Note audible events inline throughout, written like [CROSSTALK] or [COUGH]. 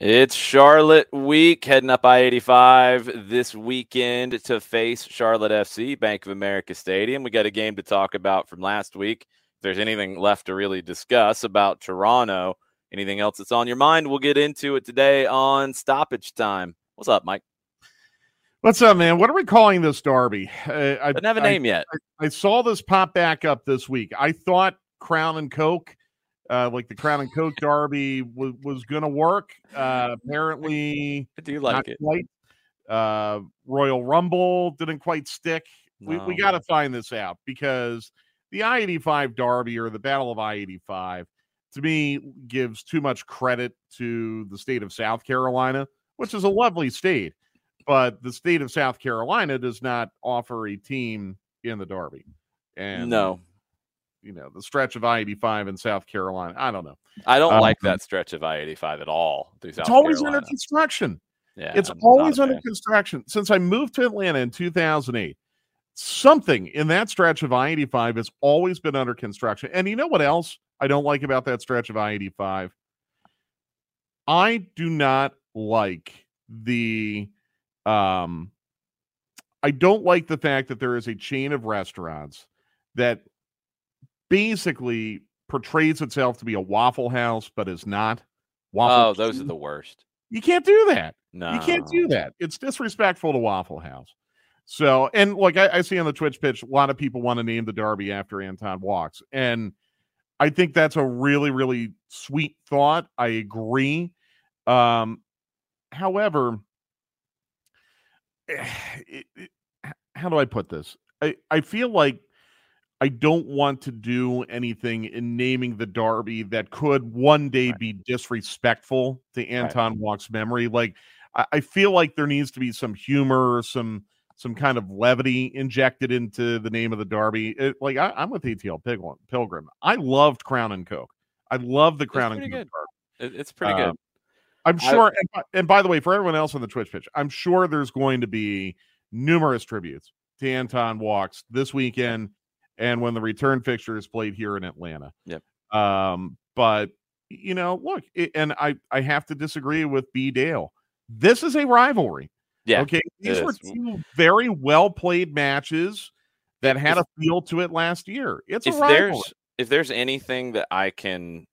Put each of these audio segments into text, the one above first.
It's Charlotte week, heading up I 85 this weekend to face Charlotte FC, Bank of America Stadium. We got a game to talk about from last week. If there's anything left to really discuss about Toronto, anything else that's on your mind, we'll get into it today on Stoppage Time. What's up, Mike? What's up, man? What are we calling this derby? Uh, I don't have a name I, yet. I, I saw this pop back up this week. I thought Crown and Coke uh, like the Crown and Coke Derby was, was going to work. Uh, apparently, I do like it. Quite. Uh, Royal Rumble didn't quite stick. No. We, we got to find this out because the I 85 Derby or the Battle of I 85 to me gives too much credit to the state of South Carolina, which is a lovely state. But the state of South Carolina does not offer a team in the Derby. And no, you know the stretch of I eighty five in South Carolina. I don't know. I don't um, like that stretch of I eighty five at all. it's always Carolina. under construction. Yeah, it's I'm always under construction. Since I moved to Atlanta in two thousand eight, something in that stretch of I eighty five has always been under construction. And you know what else I don't like about that stretch of I eighty five? I do not like the um I don't like the fact that there is a chain of restaurants that basically portrays itself to be a Waffle House, but is not. Waffle oh, those are the worst. You can't do that. No, you can't do that. It's disrespectful to Waffle House. So, and like I, I see on the Twitch pitch, a lot of people want to name the Derby after Anton Walkes. and I think that's a really, really sweet thought. I agree. Um, however, [SIGHS] it, it, how do I put this? I, I feel like I don't want to do anything in naming the Derby that could one day right. be disrespectful to Anton right. Walkes' memory. Like I, I, feel like there needs to be some humor, some some kind of levity injected into the name of the Derby. It, like I, am with ATL Pilgrim. I loved Crown and Coke. I love the Crown and Coke. It, it's pretty good. Um, I'm sure. and, and by the way, for everyone else on the Twitch pitch, I'm sure there's going to be numerous tributes to Anton Walkes this weekend and when the return fixture is played here in Atlanta. Yep. Um, but you know, look, it, and I I have to disagree with B Dale. This is a rivalry. Yeah. Okay. These were two very well played matches that had if, a feel to it last year. It's if there's if there's anything that I can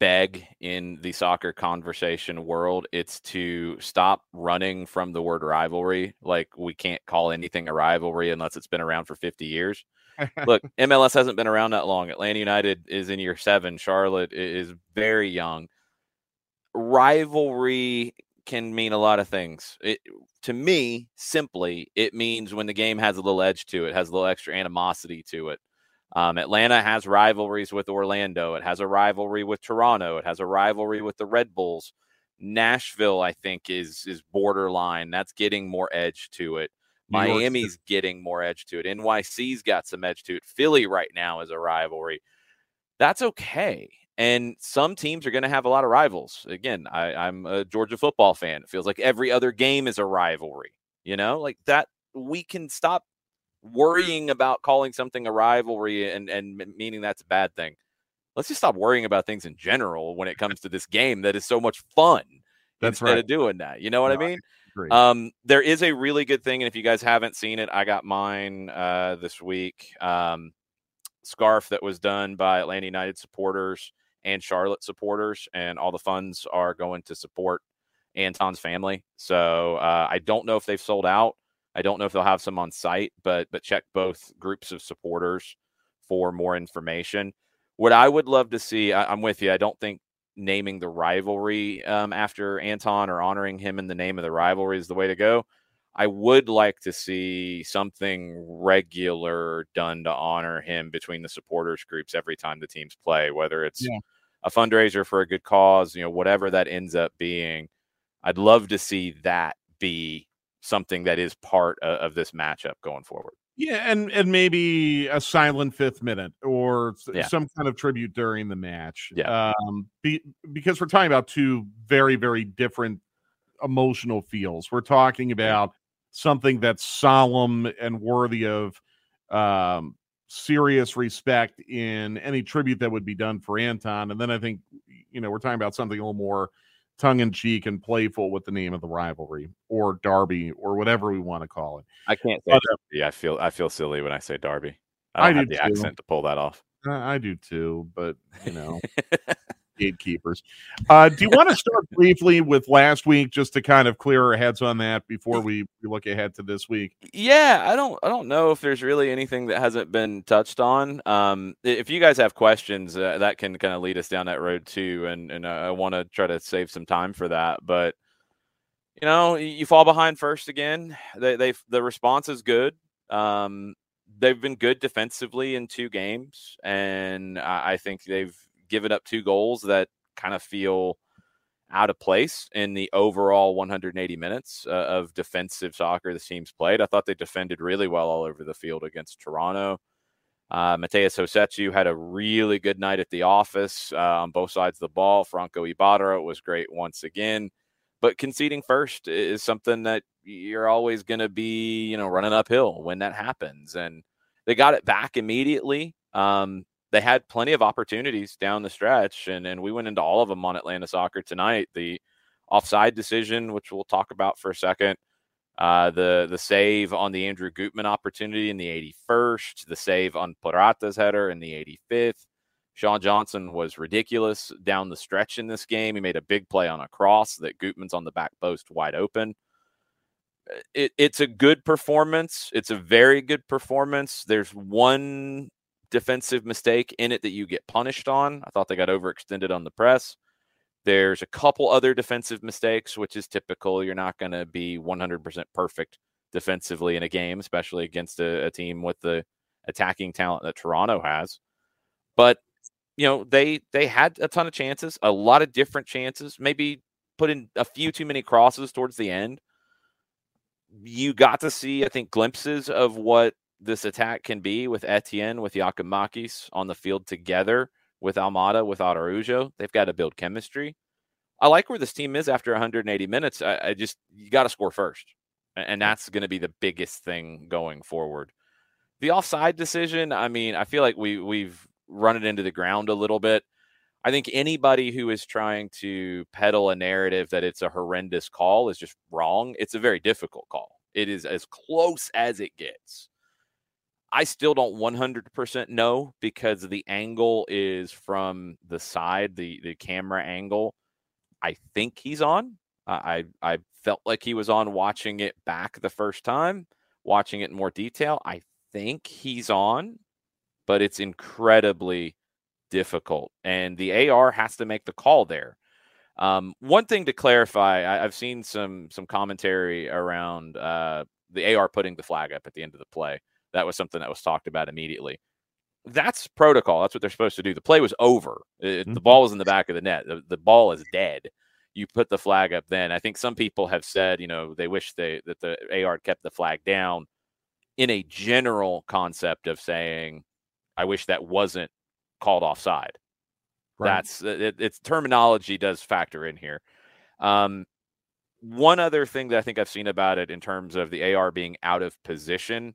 beg in the soccer conversation world, it's to stop running from the word rivalry. Like we can't call anything a rivalry unless it's been around for 50 years. Look, [LAUGHS] MLS hasn't been around that long. Atlanta United is in year seven. Charlotte is very young. Rivalry can mean a lot of things. It, to me, simply, it means when the game has a little edge to it, has a little extra animosity to it. Um, Atlanta has rivalries with Orlando. It has a rivalry with Toronto. It has a rivalry with the Red Bulls. Nashville, I think, is is borderline. That's getting more edge to it. Miami's getting more edge to it. NYC's got some edge to it. Philly right now is a rivalry. That's okay. And some teams are going to have a lot of rivals. Again, I, I'm a Georgia football fan. It feels like every other game is a rivalry. You know, like that. We can stop worrying about calling something a rivalry and and meaning that's a bad thing. Let's just stop worrying about things in general when it comes to this game that is so much fun. That's instead right. of doing that. You know what no, I mean? I um, there is a really good thing, and if you guys haven't seen it, I got mine uh, this week. Um, scarf that was done by Atlanta United supporters and Charlotte supporters, and all the funds are going to support Anton's family. So uh, I don't know if they've sold out. I don't know if they'll have some on site, but but check both groups of supporters for more information. What I would love to see, I, am with you. I don't think naming the rivalry um, after Anton or honoring him in the name of the rivalry is the way to go. I would like to see something regular done to honor him between the supporters groups every time the teams play, whether it's yeah. a fundraiser for a good cause, you know, whatever that ends up being. I'd love to see that be something that is part of, of this matchup going forward. Yeah, and and maybe a silent fifth minute or yeah. some kind of tribute during the match. Yeah, um, be, because we're talking about two very very different emotional feels. We're talking about something that's solemn and worthy of um, serious respect in any tribute that would be done for Anton, and then I think you know we're talking about something a little more tongue in cheek and playful with the name of the rivalry or Derby or whatever we want to call it. I can't say but, uh Derby. I feel I feel silly when I say Derby. I don't I have the too. accent to pull that off. I do too, but you know, [LAUGHS] gatekeepers. Uh, do you want to start briefly with last week, just to kind of clear our heads on that before we, we look ahead to this week? Yeah, I don't, I don't know if there's really anything that hasn't been touched on. Um, if you guys have questions, uh, that can kind of lead us down that road too, and and I want to try to save some time for that. But you know, you fall behind first again. They, they, the response is good. Um, they've been good defensively in two games, and I, I think they've given up two goals that kind of feel out of place in the overall 180 minutes uh, of defensive soccer the team's played. I thought they defended really well all over the field against Toronto. Uh, Matheus Rossetto had a really good night at the office uh, on both sides of the ball. Franco Ibarra was great once again. But conceding first is something that you're always going to be, you know, running uphill when that happens. And they got it back immediately. Um, they had plenty of opportunities down the stretch, and and we went into all of them on Atlanta Soccer tonight. The offside decision, which we'll talk about for a second, uh, the the save on the Andrew Gutman opportunity in the 81st, the save on Purata's header in the 85th. Sean Johnson was ridiculous down the stretch in this game. He made a big play on a cross that Gutman's on the back post wide open. It, it's a good performance. It's a very good performance. There's one defensive mistake in it that you get punished on. I thought they got overextended on the press. There's a couple other defensive mistakes, which is typical. You're not going to be 100% perfect defensively in a game, especially against a, a, team with the attacking talent that Toronto has. But you know, they they had a ton of chances, a lot of different chances. Maybe put in a few too many crosses towards the end. You got to see, I think, glimpses of what this attack can be with Etienne, with Giakoumakis on the field together, with Almada, with Araujo. They've got to build chemistry. I like where this team is after 180 minutes. I, I just, you got to score first. And that's going to be the biggest thing going forward. The offside decision, I mean, I feel like we, we've run it into the ground a little bit. I think anybody who is trying to peddle a narrative that it's a horrendous call is just wrong. It's a very difficult call. It is as close as it gets. I still don't 100% know because the angle is from the side, the the camera angle. I think he's on. I I felt like he was on watching it back the first time, watching it in more detail. I think he's on, but it's incredibly difficult, and the AR has to make the call there. Um, one thing to clarify, I, have seen some some commentary around uh, the AR putting the flag up at the end of the play that was something that was talked about immediately. that's protocol. That's what they're supposed to do. The play was over. It, mm-hmm. The ball was in the back of the net. The, the ball is dead. You put the flag up then. I think some people have said, you know, they wish they that the AR kept the flag down in a general concept of saying, I wish that wasn't called offside. Right. That's it, it's terminology does factor in here. Um, one other thing that I think I've seen about it in terms of the AR being out of position,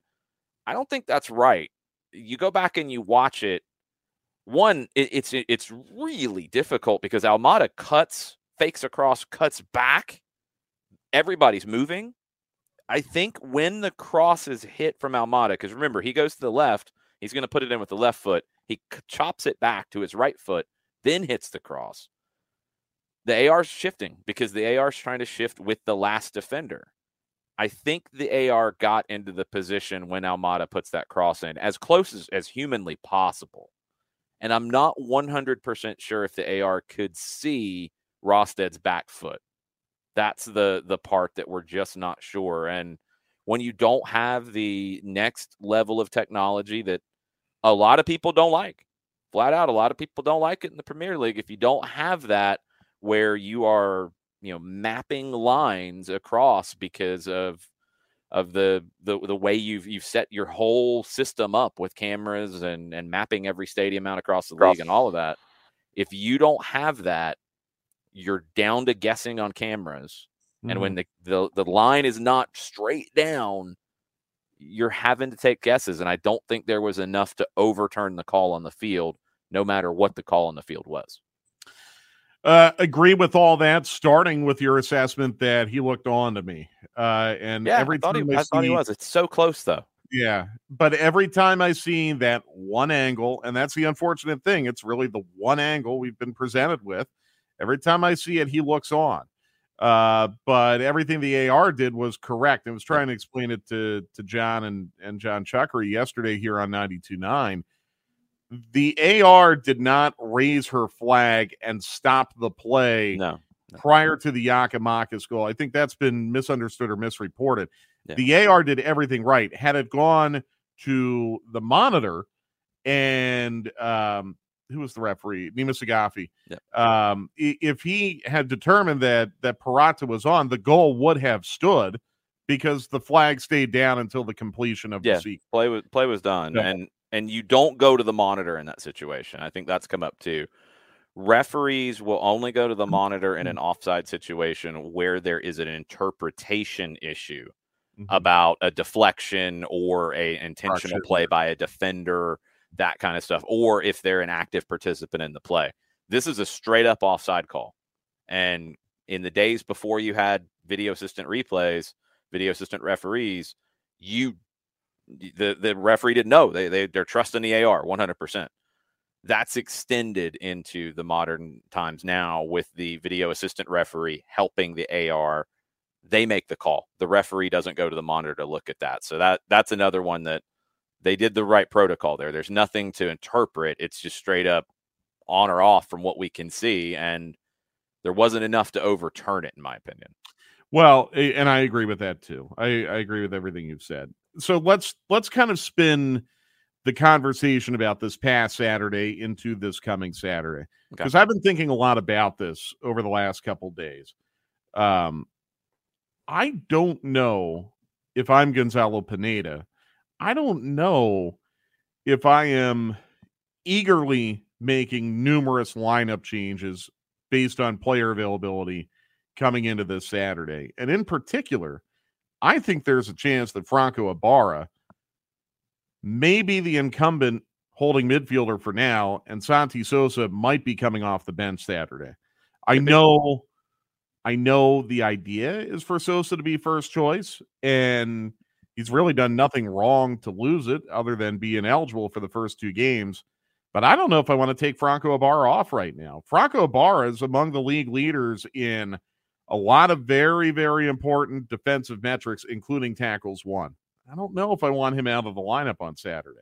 I don't think that's right. You go back and you watch it. One, it, it's it's really difficult because Almada cuts, fakes across, cuts back. Everybody's moving. I think when the cross is hit from Almada, because remember he goes to the left, he's going to put it in with the left foot. He chops it back to his right foot, then hits the cross the AR is shifting because the AR is trying to shift with the last defender. I think the AR got into the position when Almada puts that cross in as close as, as humanly possible. And I'm not 100% sure if the AR could see Rosted's back foot. That's the the part that we're just not sure. And when you don't have the next level of technology that a lot of people don't like, flat out, a lot of people don't like it in the Premier League. If you don't have that, where you are you know mapping lines across because of of the the the way you've you've set your whole system up with cameras and and mapping every stadium out across the league and all of that. If you don't have that, you're down to guessing on cameras. Mm-hmm. And when mm-hmm. the, the the line is not straight down, you're having to take guesses. And I don't think there was enough to overturn the call on the field, no matter what the call on the field was. Uh, agree with all that, starting with your assessment that he looked on to me. Uh, and yeah, every I thought, time he, I, I see, thought he was. It's so close, though. Yeah. But every time I see that one angle, and that's the unfortunate thing, it's really the one angle we've been presented with. Every time I see it, he looks on. Uh, but everything the AR did was correct. I was trying to explain it to to John and, and John Chuckery yesterday here on 92.9 the AR did not raise her flag and stop the play no, no. prior to the Giakoumakis goal. I think that's been misunderstood or misreported. Yeah. The AR did everything right. Had it gone to the monitor and um, who was the referee? Nima Saghafi. Yeah. Um, if he had determined that that Purata was on, the goal would have stood because the flag stayed down until the completion of yeah, the sequence. Play was play was done, yeah. and and you don't go to the monitor in that situation. I think that's come up too. Referees will only go to the monitor in an offside situation where there is an interpretation issue mm-hmm. about a deflection or a intentional play by a defender, that kind of stuff, or if they're an active participant in the play. This is a straight up offside call. And in the days before you had video assistant replays, video assistant referees, you the the referee didn't know. They they they're trusting the AR 100%. That's extended into the modern times now with the video assistant referee helping the AR. They make the call. The referee doesn't go to the monitor to look at that. So that that's another one that they did the right protocol there. There's nothing to interpret. It's just straight up on or off from what we can see and there wasn't enough to overturn it in my opinion. Well, and I agree with that too. I, I agree with everything you've said so let's let's kind of spin the conversation about this past Saturday into this coming Saturday because okay. I've been thinking a lot about this over the last couple days. Um, I don't know if I'm Gonzalo Pineda. I don't know if I am eagerly making numerous lineup changes based on player availability coming into this Saturday. And in particular, I think there's a chance that Franco Ibarra may be the incumbent holding midfielder for now, and Santi Sosa might be coming off the bench Saturday. I know, I know the idea is for Sosa to be first choice, and he's really done nothing wrong to lose it other than being eligible for the first two games. But I don't know if I want to take Franco Ibarra off right now. Franco Ibarra is among the league leaders in a lot of very, very important defensive metrics, including tackles won. I don't know if I want him out of the lineup on Saturday.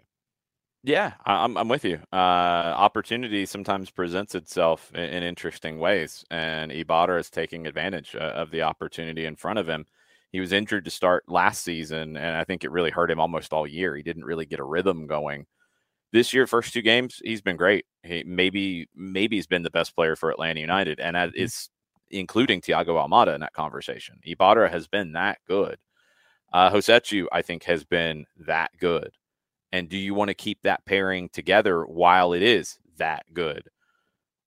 Yeah, I'm, I'm with you. Uh, opportunity sometimes presents itself in, in, interesting ways, and Ibarra is taking advantage uh, of the opportunity in front of him. He was injured to start last season, and I think it really hurt him almost all year. He didn't really get a rhythm going this year, first two games, he's been great. He maybe maybe he's been the best player for Atlanta United, and mm-hmm. it's including Thiago Almada in that conversation. Ibarra has been that good. Uh, Rossetto, I think, has been that good. And do you want to keep that pairing together while it is that good?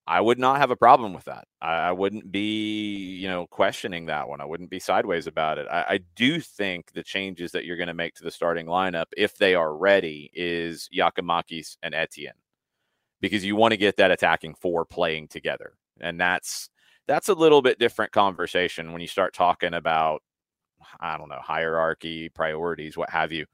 I would not have a problem with that. I, I, wouldn't be, you know, questioning that one. I wouldn't be sideways about it. I, I do think the changes that you're going to make to the starting lineup, if they are ready, is Giakoumakis and Etienne, because you want to get that attacking four playing together, and that's that's a little bit different conversation when you start talking about, I don't know, hierarchy, priorities, what have you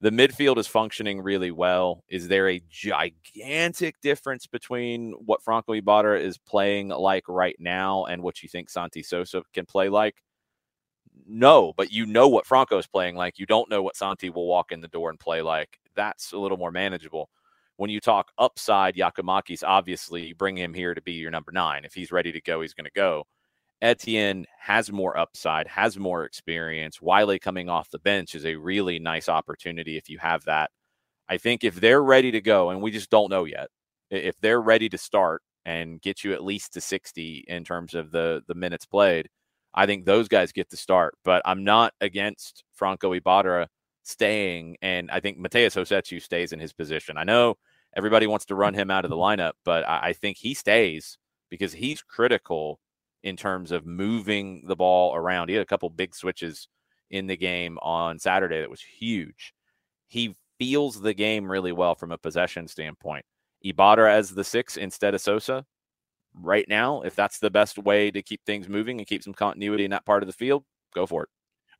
the midfield is functioning really well. Is there a gigantic difference between what Franco Ibarra is playing like right now and what you think Santi Sosa can play like? No, but you know what Franco is playing like. You don't know what Santi will walk in the door and play like. That's a little more manageable. When you talk upside, Giakoumakis, obviously you bring him here to be your number nine. If he's ready to go, he's going to go. Etienne has more upside, has more experience. Wiley coming off the bench is a really nice opportunity if you have that. I think if they're ready to go, and we just don't know yet, if they're ready to start and get you at least to 60 in terms of the the minutes played, I think those guys get to start. But I'm not against Franco Ibarra staying, and I think Matheus Rossetto stays in his position. I know everybody wants to run him out of the lineup, but I, I think he stays because he's critical in terms of moving the ball around. He had a couple big switches in the game on Saturday that was huge. He feels the game really well from a possession standpoint. Ibarra as the six instead of Sosa right now, if that's the best way to keep things moving and keep some continuity in that part of the field, go for it.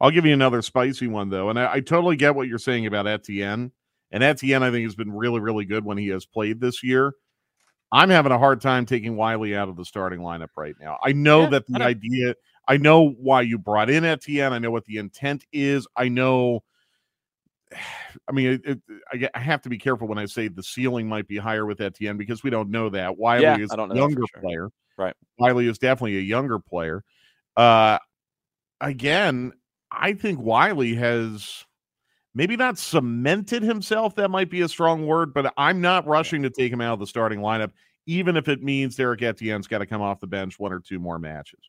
I'll give you another spicy one though, and I, I totally get what you're saying about Etienne. And Etienne, I think, has been really, really good when he has played this year. I'm having a hard time taking Wiley out of the starting lineup right now. I know yeah, that the I idea, I know why you brought in Etienne. I know what the intent is. I know. [SIGHS] I mean, it, it, I have to be careful when I say the ceiling might be higher with Etienne because we don't know that. Wiley yeah, is a younger sure. player. Right. Wiley is definitely a younger player. Uh, again, I think Wiley has maybe not cemented himself. That might be a strong word, but I'm not rushing to take him out of the starting lineup, even if it means Derrick Etienne's got to come off the bench one or two more matches.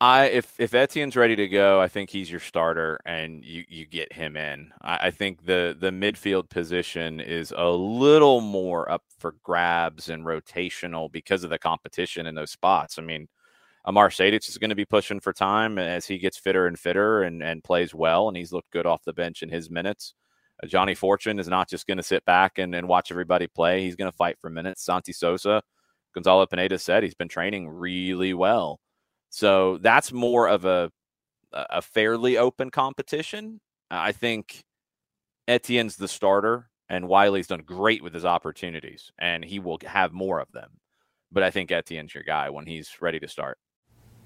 I if if Etienne's ready to go, I think he's your starter, and you you get him in. I, I think the the midfield position is a little more up for grabs and rotational because of the competition in those spots. I mean, Amar Sejdic is going to be pushing for time as he gets fitter and fitter and, and plays well, and he's looked good off the bench in his minutes. Uh, Ajani Fortune is not just going to sit back and, and watch everybody play. He's going to fight for minutes. Santi Sosa, Gonzalo Pineda said he's been training really well. So that's more of a a fairly open competition. I think Etienne's the starter, and Wiley's done great with his opportunities, and he will have more of them. But I think Etienne's your guy when he's ready to start.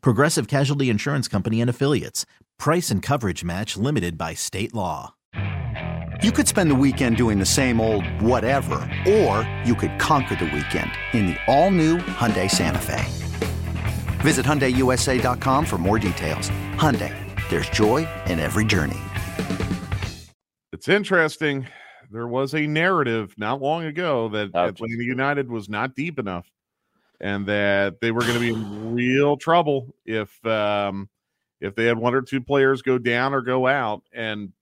Progressive Casualty Insurance Company and Affiliates. Price and coverage match limited by state law. You could spend the weekend doing the same old whatever, or you could conquer the weekend in the all new Hyundai Santa Fe. Visit HyundaiUSA.com for more details. Hyundai, there's joy in every journey. It's interesting there was a narrative not long ago that oh, Atlanta geez. United was not deep enough and that they were going to be in real trouble if um, if they had one or two players go down or go out. And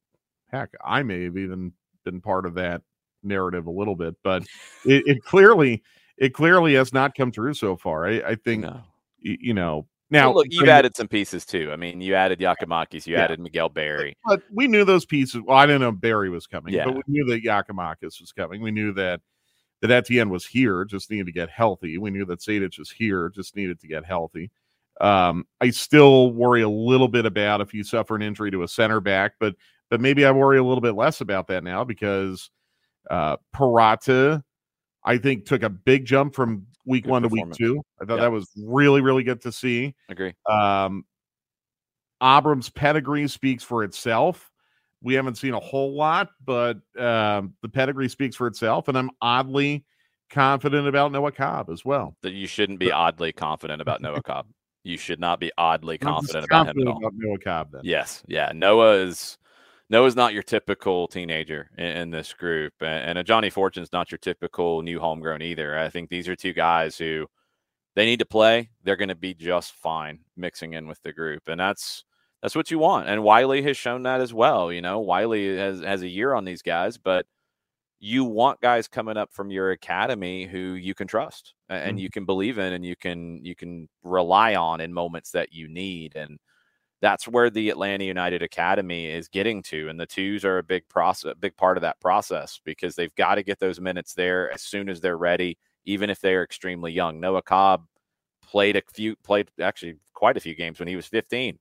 heck, I may have even been part of that narrative a little bit, but it, it clearly it clearly has not come true so far. I, I think no. you, you know now, well, look, you've added some pieces too. I mean, you added Giakoumakis, you yeah. added Miguel Berry. But we knew those pieces. Well, I didn't know Berry was coming, yeah. but we knew that Giakoumakis was coming. We knew that that Etienne was here, just needed to get healthy. We knew that Sejdic was here, just needed to get healthy. Um, I still worry a little bit about if you suffer an injury to a center back, but but maybe I worry a little bit less about that now because uh Purata, I think, took a big jump from week good one to week two. I thought that was really, really good to see. Agree. Um, Abram's pedigree speaks for itself. We haven't seen a whole lot, but um, the pedigree speaks for itself, and I'm oddly confident about Noah Cobb as well. That you shouldn't be oddly confident about Noah Cobb. You should not be oddly confident about him at all. Noah Cobb, then. Yes, yeah. Noah is Noah's not your typical teenager in, in this group, and, and Ajani Fortune's not your typical new homegrown either. I think these are two guys who they need to play. They're going to be just fine mixing in with the group, and that's that's what you want. And Wiley has shown that as well. You know, Wiley has has a year on these guys, but you want guys coming up from your academy who you can trust and mm-hmm. you can believe in and you can you can rely on in moments that you need and that's where the Atlanta United Academy is getting to. And the twos are a big process, big part of that process because they've got to get those minutes there as soon as they're ready, even if they are extremely young. Noah Cobb played a few, played actually quite a few games when he was 15.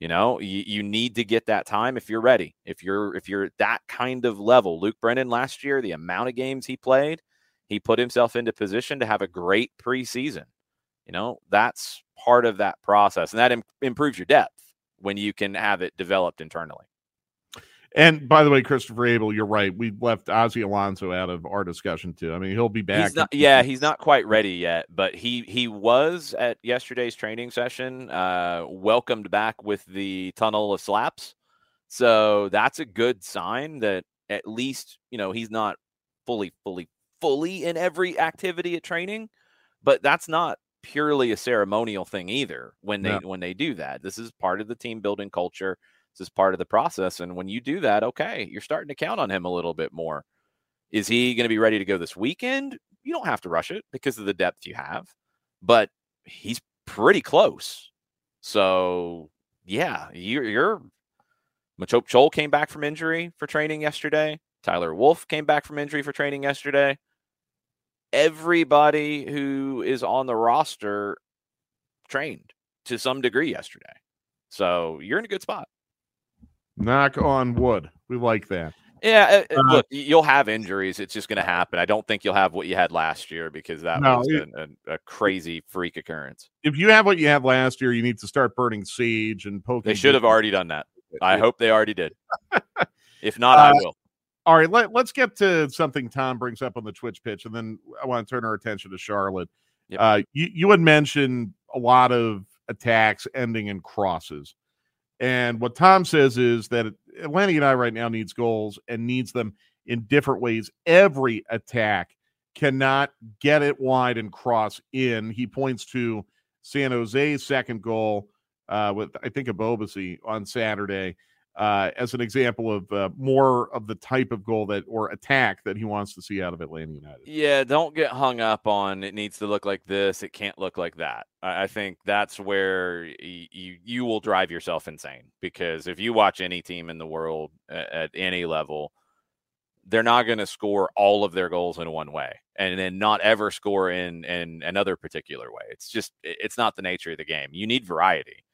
You know, you, you need to get that time if you're ready. If you're if you're that kind of level. Luke Brennan last year, the amount of games he played, he put himself into position to have a great preseason. You know, that's part of that process, and that Im- improves your depth when you can have it developed internally. And by the way, Christopher Abel, you're right. We left Ozzie Alonso out of our discussion too. I mean, he'll be back. He's not, yeah, he's not quite ready yet, but he he was at yesterday's training session. Uh, welcomed back with the tunnel of slaps, so that's a good sign that at least you know he's not fully, fully, fully in every activity at training. But that's not purely a ceremonial thing either when they yeah. when they do that. This is part of the team building culture. Is part of the process. And when you do that, okay, you're starting to count on him a little bit more. Is he going to be ready to go this weekend? You don't have to rush it because of the depth you have, but he's pretty close. So yeah, you're, you're came back from injury for training yesterday. Tyler Wolff came back from injury for training yesterday everybody who is on the roster trained to some degree yesterday. So you're in a good spot. Knock on wood. We like that. Yeah, uh, look, you'll have injuries. It's just going to happen. I don't think you'll have what you had last year because that no, was it, a, a, crazy freak occurrence. If you have what you had last year, you need to start burning sage and poking. They should have already done that. [LAUGHS] I hope they already did. [LAUGHS] if not, uh, I will. All right, let, us get to something Tom brings up on the Twitch pitch, and then I want to turn our attention to Charlotte. Yep. Uh, you, you had mentioned a lot of attacks ending in crosses. And what Tom says is that Atlanta United right now needs goals and needs them in different ways. Every attack cannot get it wide and cross in. He points to San Jose's second goal uh, with, I think, a Ebobisse on Saturday uh, as an example of uh, more of the type of goal that or attack that he wants to see out of Atlanta United. Yeah, don't get hung up on it needs to look like this. It can't look like that. I, I think that's where y- you you will drive yourself insane because if you watch any team in the world at, at any level, they're not going to score all of their goals in one way and then not ever score in in another particular way. It's just it's not the nature of the game. You need variety.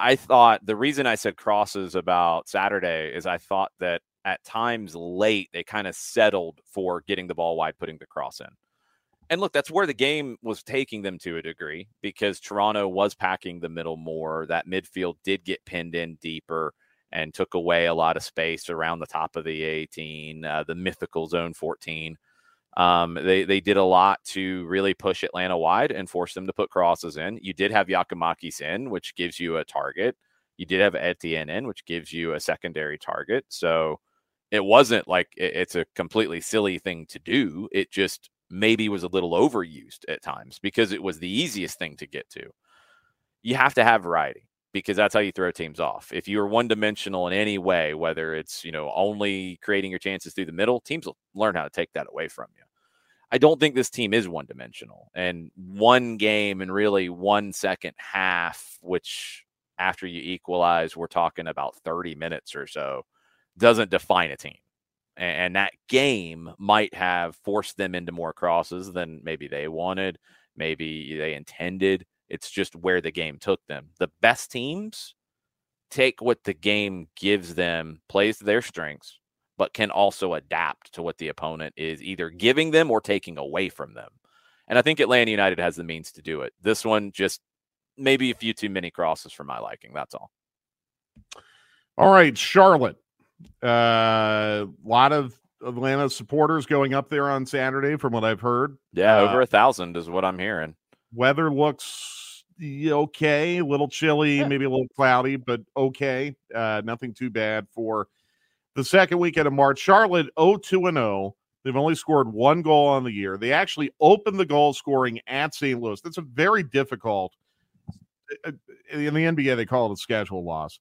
I thought the reason I said crosses about Saturday is I thought that at times late they kind of settled for getting the ball wide, putting the cross in. And look, that's where the game was taking them to a degree because Toronto was packing the middle more. That midfield did get pinned in deeper and took away a lot of space around the top of the 18, uh, the mythical zone 14. Um, they they did a lot to really push Atlanta wide and force them to put crosses in. You did have Giakoumakis in, which gives you a target. You did have Etienne in, which gives you a secondary target. So it wasn't like it's a completely silly thing to do. It just maybe was a little overused at times because it was the easiest thing to get to. You have to have variety because that's how you throw teams off. If you're one dimensional in any way, whether it's, you know, only creating your chances through the middle, teams will learn how to take that away from you. I don't think this team is one dimensional. And one game and really one second half, which after you equalize, we're talking about 30 minutes or so, doesn't define a team. And that game might have forced them into more crosses than maybe they wanted, maybe they intended. It's just where the game took them. The best teams take what the game gives them, plays their strengths, but can also adapt to what the opponent is either giving them or taking away from them. And I think Atlanta United has the means to do it. This one just maybe a few too many crosses for my liking. That's all. All right, Charlotte. A uh, lot of Atlanta supporters going up there on Saturday, from what I've heard. Yeah, uh, over a thousand is what I'm hearing. Weather looks okay, a little chilly, yeah. maybe a little cloudy, but okay. Uh, nothing too bad for the second weekend of March. Charlotte 0 2 and 0. They've only scored one goal on the year. They actually opened the goal scoring at St. Louis. That's a very difficult. Uh, in the NBA, they call it a schedule loss.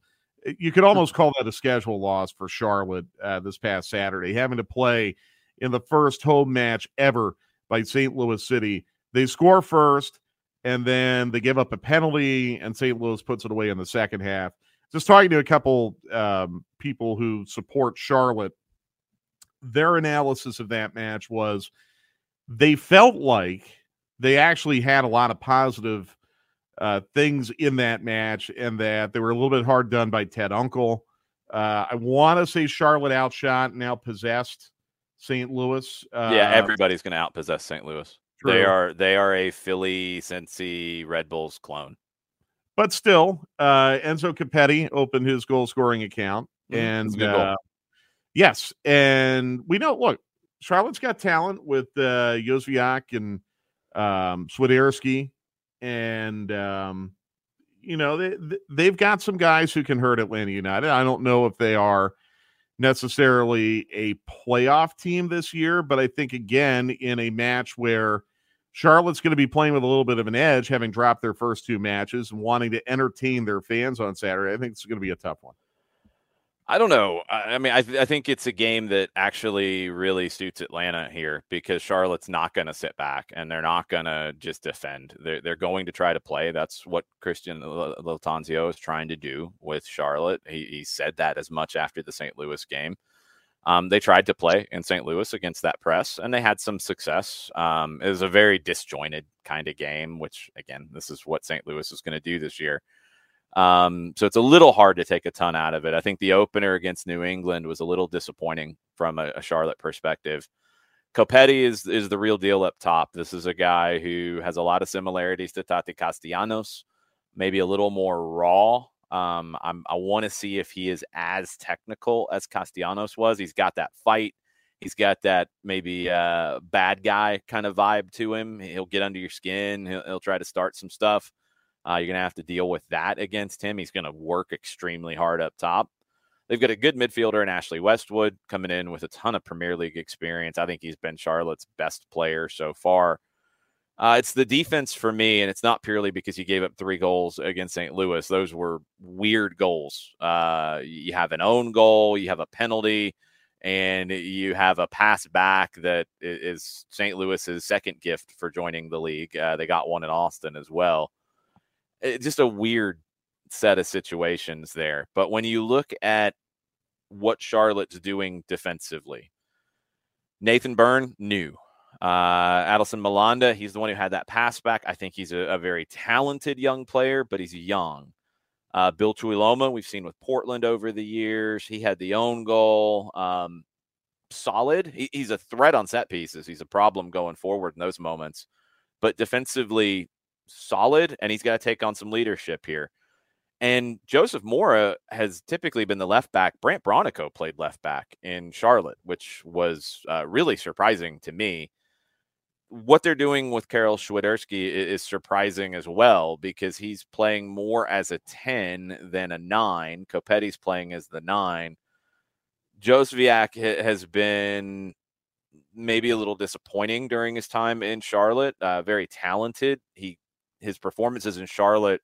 You could almost call that a schedule loss for Charlotte uh, this past Saturday, having to play in the first home match ever by St. Louis City. They score first, and then they give up a penalty, and St. Louis puts it away in the second half. Just talking to a couple um, people who support Charlotte, their analysis of that match was they felt like they actually had a lot of positive uh, things in that match and that they were a little bit hard done by Ted Uncle. Uh, I want to say Charlotte outshot and possessed St. Louis. Uh, yeah, everybody's going to outpossess St. Louis. True. They are they are a Philly, Cincy, Red Bulls clone. But still, uh, Enzo Copetti opened his goal scoring account, mm-hmm. and uh, yes, and we know. Look, Charlotte's got talent with uh, Jóźwiak and um, Swiderski and um, you know they they've got some guys who can hurt Atlanta United. I don't know if they are necessarily a playoff team this year, but I think again in a match where Charlotte's going to be playing with a little bit of an edge, having dropped their first two matches and wanting to entertain their fans on Saturday. I think it's going to be a tough one. I don't know. I, I mean, I, th- I think it's a game that actually really suits Atlanta here because Charlotte's not going to sit back and they're not going to just defend. They're, they're going to try to play. That's what Christian Lattanzio is trying to do with Charlotte. He, he said that as much after the St. Louis game. Um, they tried to play in St. Louis against that press and they had some success. Um, it was a very disjointed kind of game, which, again, this is what St. Louis is going to do this year. Um, so it's a little hard to take a ton out of it. I think the opener against New England was a little disappointing from a, a Charlotte perspective. Copetti is is the real deal up top. This is a guy who has a lot of similarities to Tati Castellanos, maybe a little more raw. Um, I'm, I want to see if he is as technical as Castellanos was. He's got that fight. He's got that maybe uh, bad guy kind of vibe to him. He'll get under your skin. He'll, he'll try to start some stuff. Uh, you're going to have to deal with that against him. He's going to work extremely hard up top. They've got a good midfielder in Ashley Westwood coming in with a ton of Premier League experience. I think he's been Charlotte's best player so far. Uh, it's the defense for me, and it's not purely because you gave up three goals against St. Louis. Those were weird goals. Uh, you have an own goal, you have a penalty, and you have a pass back that is St. Louis's second gift for joining the league. Uh, they got one in Austin as well it's just a weird set of situations there. But when you look at what Charlotte's doing defensively, Nathan Byrne, new. Uh, Adilson Malanda, he's the one who had that pass back. I think he's a, a very talented young player, but he's young. Uh, Bill Tuiloma, we've seen with Portland over the years. He had the own goal. Um, solid. He, he's a threat on set pieces. He's a problem going forward in those moments. But defensively, solid and he's got to take on some leadership here. And Joseph Mora has typically been the left back. Brandt Bronico played left back in Charlotte, which was uh, really surprising to me. What they're doing with Karol Swiderski is surprising as well because he's playing more as a 10 than a 9. Copetti's playing as the 9. Jóźwiak has been maybe a little disappointing during his time in Charlotte. Uh, very talented. He his performances in Charlotte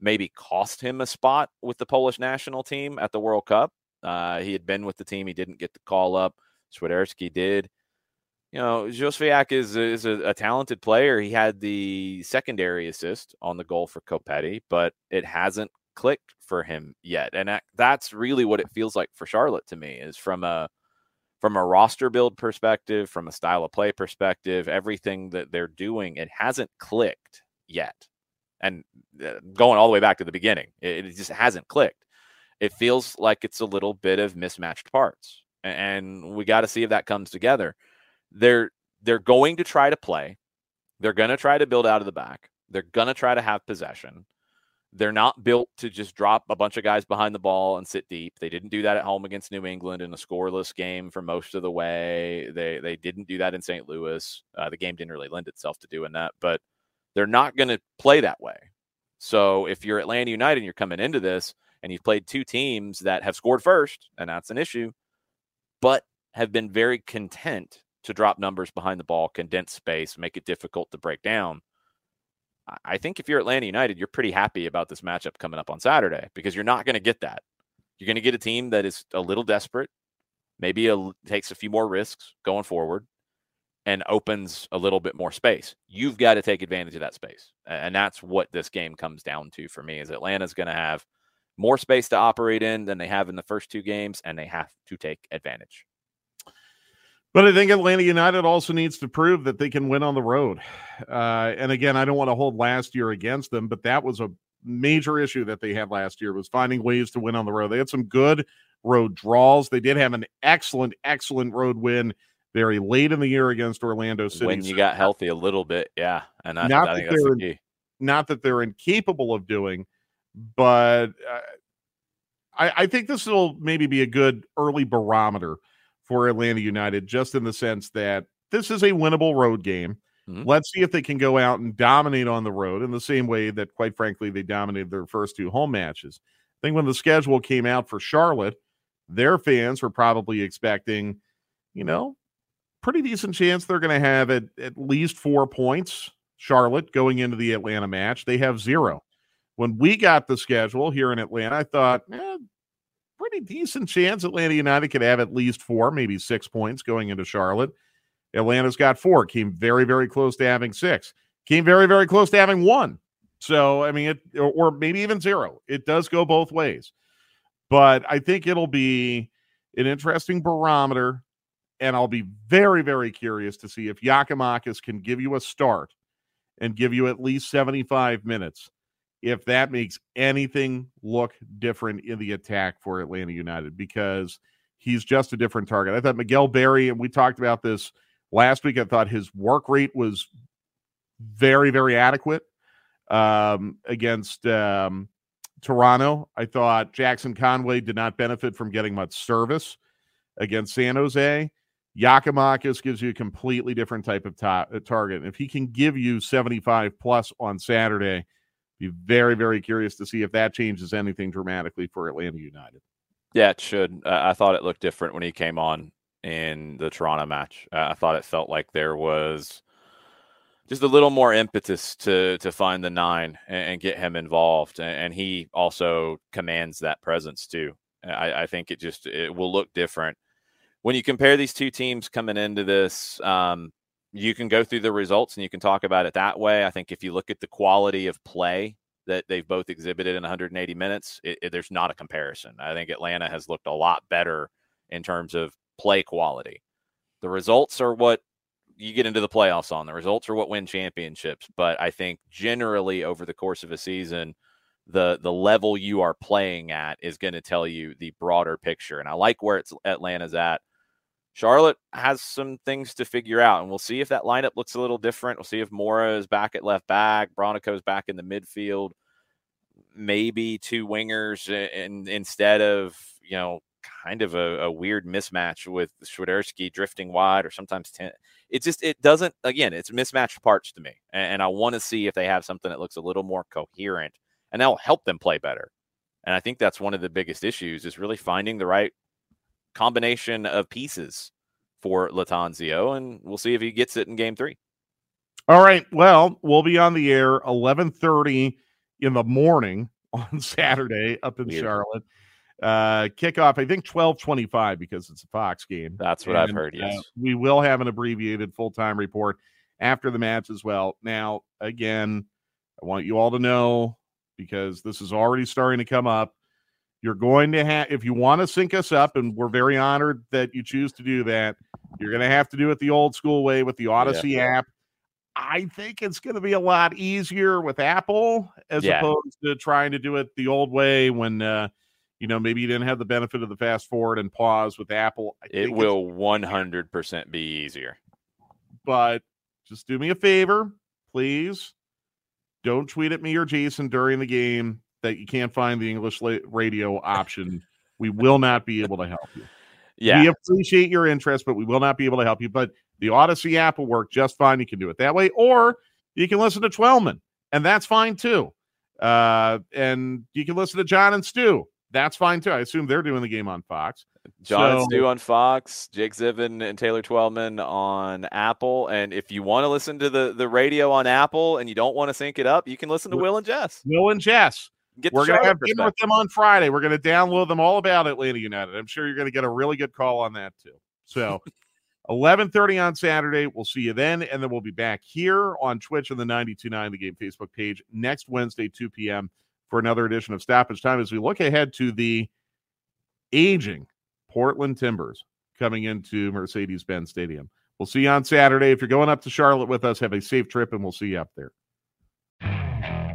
maybe cost him a spot with the Polish national team at the World Cup. Uh, he had been with the team, he didn't get the call up. Swiderski did. You know, Jóźwiak is is a, a, talented player. He had the secondary assist on the goal for Copetti, but it hasn't clicked for him yet. And that, that's really what it feels like for Charlotte to me is from a from a roster build perspective, from a style of play perspective, everything that they're doing, it hasn't clicked yet. And uh, going all the way back to the beginning, it just hasn't clicked. It feels like it's a little bit of mismatched parts. And we got to see if that comes together they're they're going to try to play. They're going to try to build out of the back. They're going to try to have possession. They're not built to just drop a bunch of guys behind the ball and sit deep. They didn't do that at home against New England in a scoreless game for most of the way. They they didn't do that in St. Louis. Uh, the game didn't really lend itself to doing that, but they're not going to play that way. So if you're Atlanta United and you're coming into this and you've played two teams that have scored first, and that's an issue, but have been very content to drop numbers behind the ball, condense space, make it difficult to break down. I think if you're Atlanta United, you're pretty happy about this matchup coming up on Saturday because you're not going to get that. You're going to get a team that is a little desperate, maybe a, takes a few more risks going forward, and opens a little bit more space. You've got to take advantage of that space, and that's what this game comes down to for me. Is Atlanta's going to have more space to operate in than they have in the first two games, and they have to take advantage. But I think Atlanta United also needs to prove that they can win on the road. Uh, and again, I don't want to hold last year against them, but that was a major issue that they had last year was finding ways to win on the road. They had some good road draws. They did have an excellent, excellent road win very late in the year against Orlando City. When you got healthy a little bit, yeah. And I, not I that they're the not that they're incapable of doing, but uh, I, I think this will maybe be a good early barometer for Atlanta United, just in the sense that this is a winnable road game. Mm-hmm. Let's see if they can go out and dominate on the road in the same way that, quite frankly, they dominated their first two home matches. I think when the schedule came out for Charlotte, their fans were probably expecting, you know, pretty decent chance they're going to have at, at least four points. Charlotte going into the Atlanta match, they have zero. When we got the schedule here in Atlanta, I thought, eh, pretty decent chance Atlanta United could have at least four, maybe six points going into Charlotte. Atlanta's got four, came very, very close to having six, came very, very close to having one. So, I mean, it, or maybe even zero. It does go both ways. But I think it'll be an interesting barometer. And I'll be very, very curious to see if Giakoumakis can give you a start and give you at least 75 minutes if that makes anything look different in the attack for Atlanta United because he's just a different target. I thought Miguel Berry, and we talked about this last week, I thought his work rate was very, very adequate um, against um, Toronto. I thought Jackson Conway did not benefit from getting much service against San Jose. Giakoumakis gives you a completely different type of ta- uh, target. If he can give you 75 plus on Saturday, be very, very curious to see if that changes anything dramatically for Atlanta United. Yeah, it should. Uh, I thought it looked different when he came on in the Toronto match. Uh, I thought it felt like there was just a little more impetus to to find the nine and, and get him involved, and, and, he also commands that presence too. I, I, think it just it will look different when you compare these two teams coming into this. Um, you can go through the results and you can talk about it that way. I think if you look at the quality of play that they've both exhibited in 180 minutes, it, it, there's not a comparison. I think Atlanta has looked a lot better in terms of play quality. The results are what you get into the playoffs on. The results are what win championships. But I think generally over the course of a season, the the level you are playing at is going to tell you the broader picture. And I like where it's Atlanta's at. Charlotte has some things to figure out, and we'll see if that lineup looks a little different. We'll see if Mora is back at left back, Bronico's back in the midfield, maybe two wingers, and instead of you know kind of a, a weird mismatch with Swiderski drifting wide or sometimes ten. It just it doesn't again. It's mismatched parts to me, and, and I want to see if they have something that looks a little more coherent, and that'll help them play better. And I think that's one of the biggest issues is really finding the right combination of pieces for Lattanzio, and we'll see if he gets it in game three. All right. Well, we'll be on the air 11:30 in the morning [LAUGHS] on Saturday up in Charlotte. Uh, kickoff, I think twelve twenty-five because it's a Fox game. That's what and, I've heard. Yes, uh, we will have an abbreviated full-time report after the match as well. Now, again, I want you all to know because this is already starting to come up. You're going to have, if you want to sync us up, and we're very honored that you choose to do that, you're going to have to do it the old school way with the Audacy yeah. app. I think it's going to be a lot easier with Apple as yeah. opposed to trying to do it the old way when, uh, you know, maybe you didn't have the benefit of the fast forward and pause with Apple. I it will 100% be easier. But just do me a favor, please. Don't tweet at me or Jason during the game that you can't find the English radio option. we will not be able to help you. Yeah. We appreciate your interest, but we will not be able to help you. But the Audacy app will work just fine. You can do it that way, or you can listen to Twellman, and that's fine too. Uh, and you can listen to John and Stu. That's fine too. I assume they're doing the game on Fox. John so, and Stu on Fox, Jake Zivin and Taylor Twellman on Apple. And if you want to listen to the, the radio on Apple and you don't want to sync it up, you can listen to Will and Jess. Will and Jess. Get We're going to have dinner with them on Friday. We're going to download them all about Atlanta United. I'm sure you're going to get a really good call on that too. So [LAUGHS] 11:30 on Saturday. We'll see you then, and then we'll be back here on Twitch and the 92.9 The Game Facebook page next Wednesday, 2 p.m. for another edition of Stoppage Time as we look ahead to the aging Portland Timbers coming into Mercedes-Benz Stadium. We'll see you on Saturday. If you're going up to Charlotte with us, have a safe trip, and we'll see you up there.